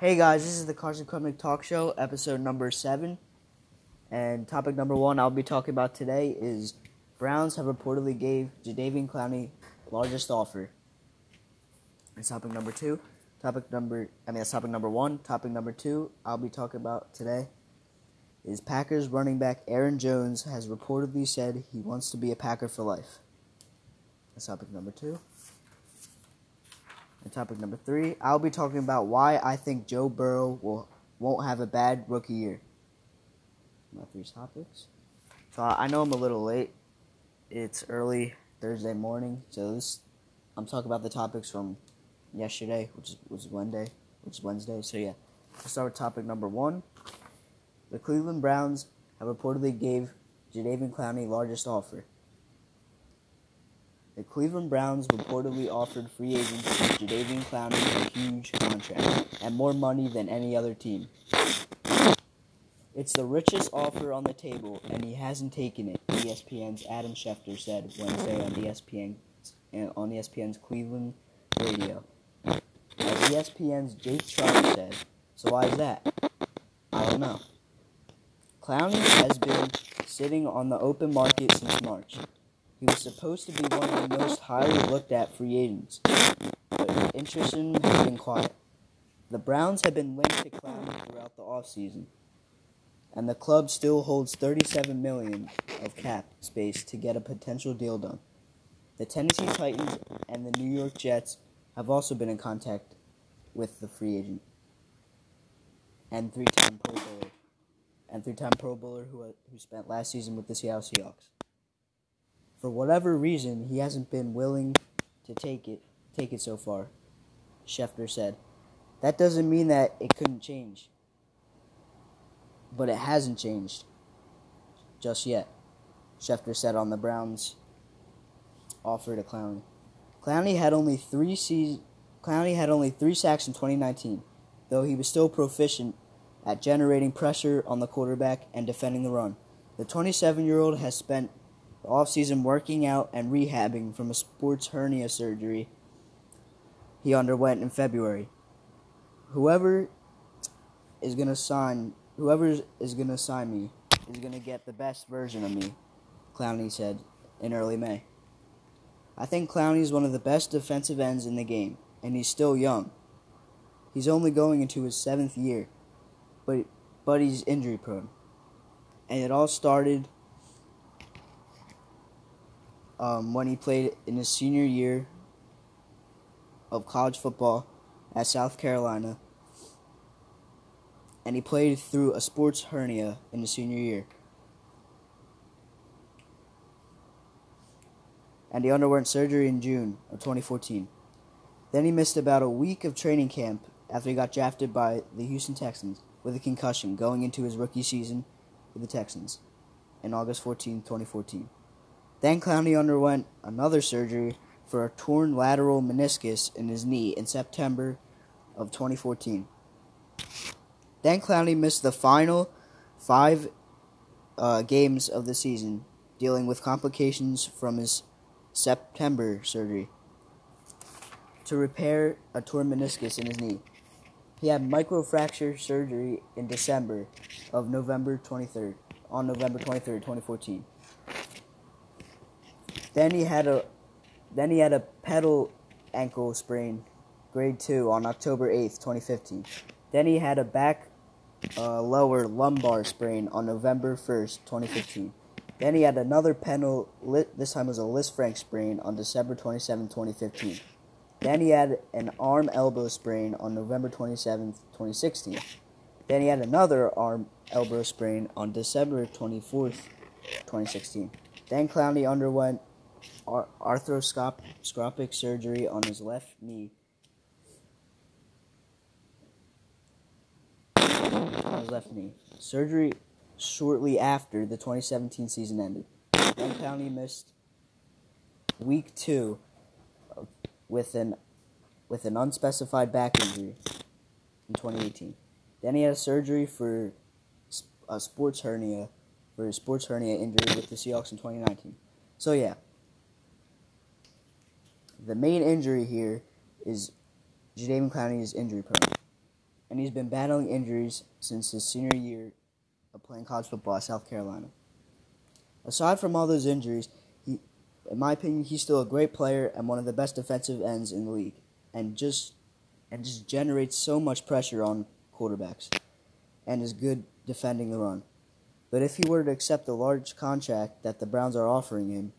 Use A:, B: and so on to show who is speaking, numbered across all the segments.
A: Hey guys, this is the Carson Krupnick Talk Show, episode number seven. And topic number one I'll be talking about today is Browns have reportedly gave Jadeveon Clowney largest offer. And topic number two, topic number I mean that's topic number one. Topic number two I'll be talking about today is Packers running back Aaron Jones has reportedly said he wants to be a Packer for life. That's topic number two. And topic number three, I'll be talking about why I think Joe Burrow will won't have a bad rookie year. My three topics. So I know I'm a little late. It's early Thursday morning, so this I'm talking about the topics from yesterday, which was Wednesday, which is Wednesday. So yeah, let's start with topic number one. The Cleveland Browns have reportedly gave Jadeveon Clowney largest offer. The Cleveland Browns reportedly offered free agent Jadeveon Clowney a huge contract and more money than any other team. It's the richest offer on the table, and he hasn't taken it. ESPN's Adam Schefter said Wednesday on ESPN on ESPN's Cleveland radio. As ESPN's Jake Trotter said, so why is that? I don't know. Clowney has been sitting on the open market since March. He was supposed to be one of the most highly looked at free agents, but interest in him has been quiet. The Browns have been linked to Clowney throughout the offseason, and the club still holds 37 million of cap space to get a potential deal done. The Tennessee Titans and the New York Jets have also been in contact with the free agent and three-time Pro Bowler and three-time Pro Bowler who uh, who spent last season with the Seattle Seahawks for whatever reason, he hasn't been willing to take it take it so far. Schefter said. That doesn't mean that it couldn't change. But it hasn't changed just yet. Schefter said on the Browns offer to Clowney. Clowney had only three se- Clowney had only three sacks in 2019, though he was still proficient at generating pressure on the quarterback and defending the run. The 27-year-old has spent offseason working out and rehabbing from a sports hernia surgery he underwent in February. Whoever is going to sign whoever is going to sign me is going to get the best version of me, Clowney said in early May. I think Clowney is one of the best defensive ends in the game, and he's still young. He's only going into his seventh year, but but he's injury prone. And it all started um, when he played in his senior year of college football at South Carolina. And he played through a sports hernia in his senior year. And he underwent surgery in June of 2014. Then he missed about a week of training camp after he got drafted by the Houston Texans with a concussion going into his rookie season with the Texans in August 14, 2014. Then Clowney underwent another surgery for a torn lateral meniscus in his knee in September of 2014. Then Clowney missed the final five uh, games of the season, dealing with complications from his September surgery to repair a torn meniscus in his knee. He had microfracture surgery in December of November 23rd, on November 23rd, 2014. Then he had a then he had a pedal ankle sprain, grade 2 on October 8th, 2015. Then he had a back uh, lower lumbar sprain on November 1st, 2015. Then he had another pedal, this time was a Lisfranc sprain on December 27, 2015. Then he had an arm elbow sprain on November 27, 2016. Then he had another arm elbow sprain on December 24, 2016. Then Clowney underwent arthroscopic surgery on his left knee. On his left knee. Surgery shortly after the 2017 season ended. Then Clowney missed week two with an with an unspecified back injury in 2018. Then he had a surgery for a sports hernia for a sports hernia injury with the Seahawks in 2019. So yeah, the main injury here is Jadeveon Clowney is injury prone. and he's been battling injuries since his senior year of playing college football at South Carolina. Aside from all those injuries, he, in my opinion, he's still a great player and one of the best defensive ends in the league, and just and just generates so much pressure on quarterbacks, and is good defending the run. But if he were to accept the large contract that the Browns are offering him,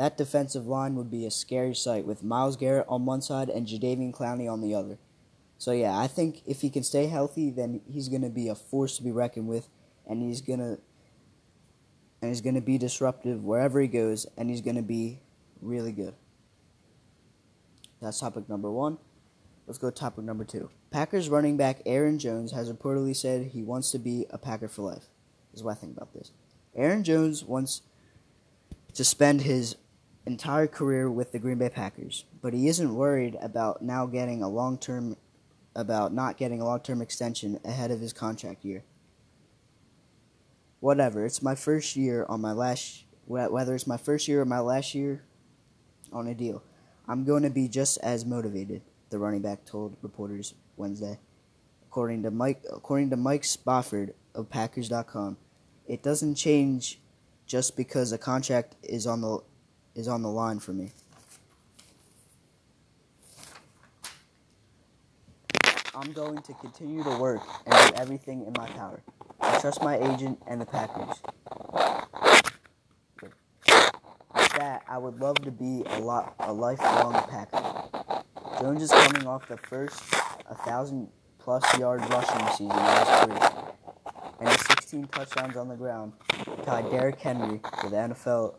A: that defensive line would be a scary sight with Myles Garrett on one side and Jadeveon Clowney on the other. So yeah, I think if he can stay healthy, then he's going to be a force to be reckoned with, and he's gonna and he's going to be disruptive wherever he goes, and he's going to be really good. That's topic number one. Let's go to topic number two. Packers running back Aaron Jones has reportedly said he wants to be a Packer for life. This is what I think about this. Aaron Jones wants to spend his entire career with the Green Bay Packers, but he isn't worried about now getting a long term about not getting a long term extension ahead of his contract year. Whatever, it's my first year on my last whether it's my first year or my last year on a deal. I'm going to be just as motivated, the running back told reporters Wednesday. According to Mike according to Mike Spofford of Packers.com, it doesn't change just because a contract is on the is on the line for me. I'm going to continue to work and do everything in my power. I trust my agent and the Packers. With that, I would love to be a lot a lifelong Packer. Jones is coming off the first a thousand plus yard rushing season in his career, 16 touchdowns on the ground tied Derrick Henry for the NFL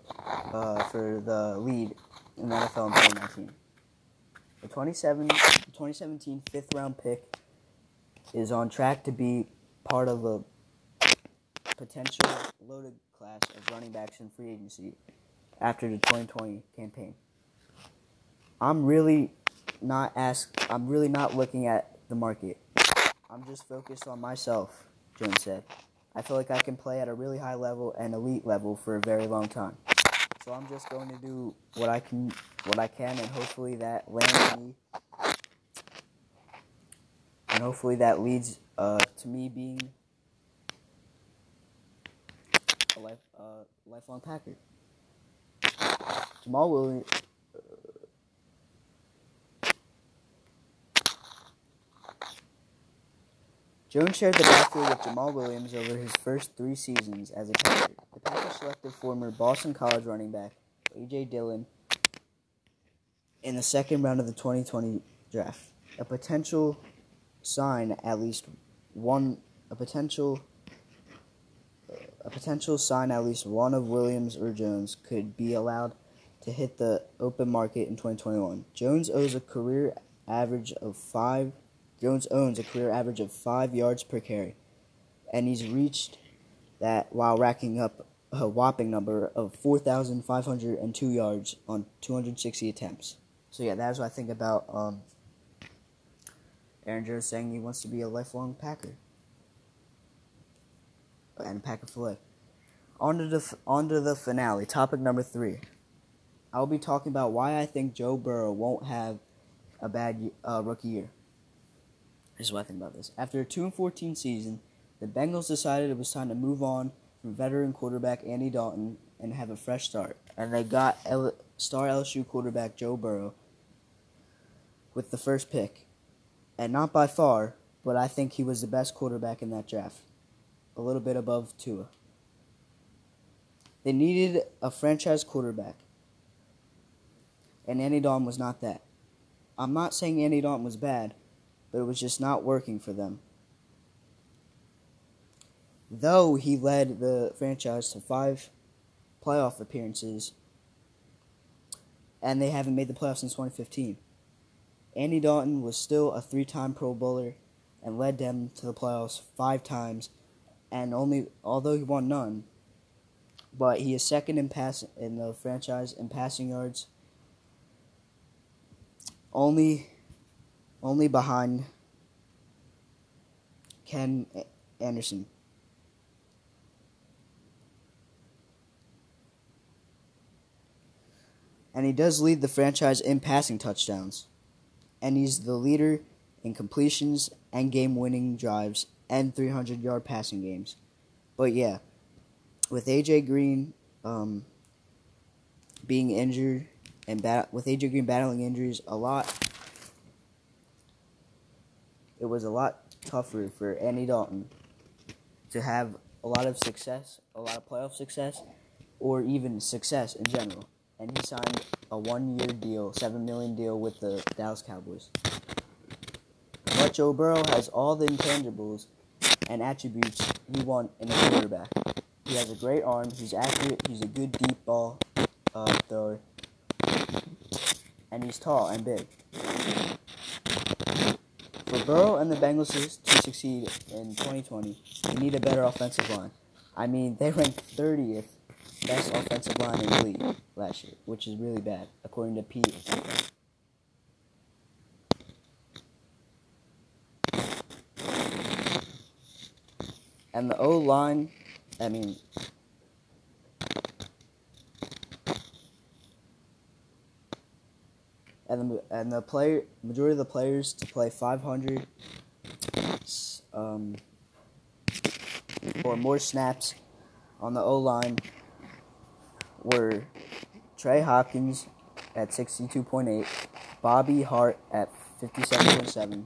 A: uh, for the lead in the NFL in 2019. The 27, 2017 fifth round pick is on track to be part of a potential loaded class of running backs in free agency after the 2020 campaign. I'm really not ask I'm really not looking at the market. I'm just focused on myself, Jones said. I feel like I can play at a really high level and elite level for a very long time. So I'm just going to do what I can, what I can, and hopefully that lands me, and hopefully that leads uh, to me being a life, uh, lifelong Packer. Jamaal Williams. Jones shared the backfield with Jamaal Williams over his first three seasons as a Packer. The Packers selected former Boston College running back A.J. Dillon in the second round of the 2020 draft. A potential sign at least one a potential a potential sign at least one of Williams or Jones could be allowed to hit the open market in 2021. Jones owes a career average of 5 Jones owns a career average of five yards per carry, and he's reached that while racking up a whopping number of 4,502 yards on 260 attempts. So yeah, that's what I think about um, Aaron Jones saying he wants to be a lifelong Packer and a Packer life. On to the on to the finale, topic number three. I'll be talking about why I think Joe Burrow won't have a bad uh, rookie year. Here's what I think about this. After a 2 and 14 season, the Bengals decided it was time to move on from veteran quarterback Andy Dalton and have a fresh start. And they got L- star LSU quarterback Joe Burrow with the first pick. And not by far, but I think he was the best quarterback in that draft. A little bit above Tua. They needed a franchise quarterback. And Andy Dalton was not that. I'm not saying Andy Dalton was bad, but it was just not working for them. Though he led the franchise to five playoff appearances, and they haven't made the playoffs since 2015. Andy Dalton was still a three time Pro Bowler and led them to the playoffs five times, and only although he won none, but he is second in pass in the franchise in passing yards. Only only behind Ken Anderson. And he does lead the franchise in passing touchdowns. And he's the leader in completions and game winning drives and 300 yard passing games. But yeah, with AJ Green um, being injured and bat- with AJ Green battling injuries a lot, it was a lot tougher for Andy Dalton to have a lot of success, a lot of playoff success, or even success in general. And he signed a one-year deal, seven million deal with the Dallas Cowboys. But Joe Burrow has all the intangibles and attributes you want in a quarterback. He has a great arm. He's accurate. He's a good deep ball uh, thrower, and he's tall and big. For Burrow and the Bengals to succeed in 2020, they need a better offensive line. I mean, they ranked 30th best offensive line in the league last year, which is really bad, according to Pete. And the O line, I mean, and the and the player majority of the players to play 500 um, or more snaps on the O line were Trey Hopkins at 62.8, Bobby Hart at 57.7.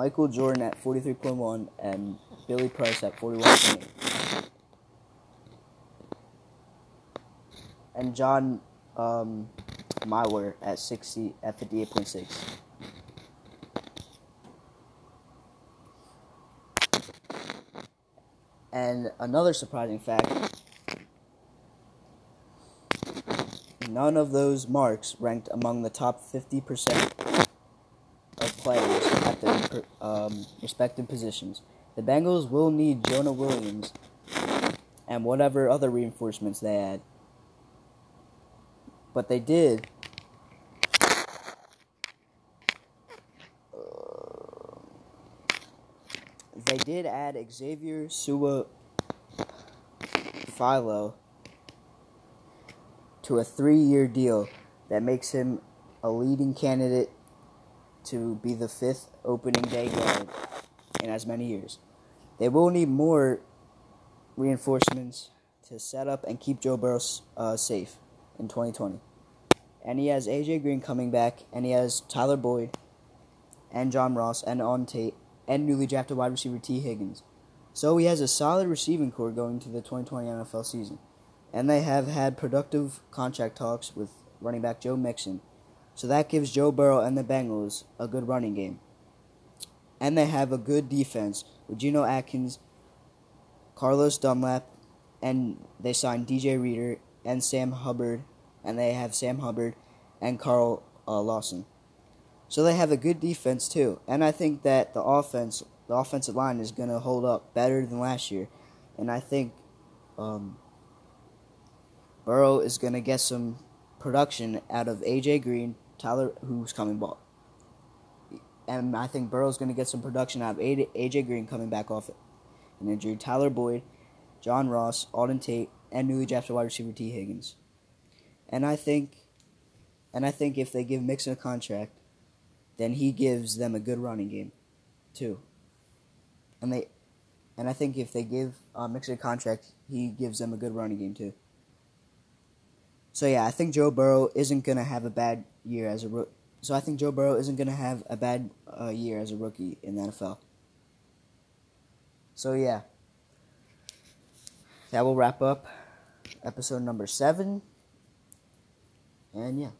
A: Michael Jordan at 43.1 and Billy Price at 41.8. And John um, at 60 at 58.6. And another surprising fact none of those marks ranked among the top 50% of players at their um, respective positions. The Bengals will need Jonah Williams and whatever other reinforcements they add. But they did. they did add Xavier Sua Philo to a three year deal that makes him a leading candidate to be the fifth opening day guard in as many years. They will need more reinforcements to set up and keep Joe Burrow uh, safe in 2020. And he has AJ Green coming back, and he has Tyler Boyd and John Ross and Auden Tate and newly drafted wide receiver Tee Higgins. So he has a solid receiving corps going to the 2020 NFL season. And they have had productive contract talks with running back Joe Mixon. So that gives Joe Burrow and the Bengals a good running game. And they have a good defense with Geno Atkins, Carlos Dunlap, and they signed DJ Reader and Sam Hubbard, and they have Sam Hubbard and Carl uh, Lawson. So they have a good defense too, and I think that the offense, the offensive line, is going to hold up better than last year, and I think um, Burrow is going to get some production out of AJ Green, Tyler, who's coming back, and I think Burrow's going to get some production out of AJ Green coming back off an injury, Tyler Boyd, John Ross, Auden Tate, and newly drafted wide receiver Tee Higgins, and I think, and I think if they give Mixon a contract then he gives them a good running game, too. And they, and I think if they give uh, Mixon a contract, he gives them a good running game too. So yeah, I think Joe Burrow isn't gonna have a bad year as a rookie. So I think Joe Burrow isn't gonna have a bad uh, year as a rookie in the NFL. So yeah, that will wrap up episode number seven. And yeah.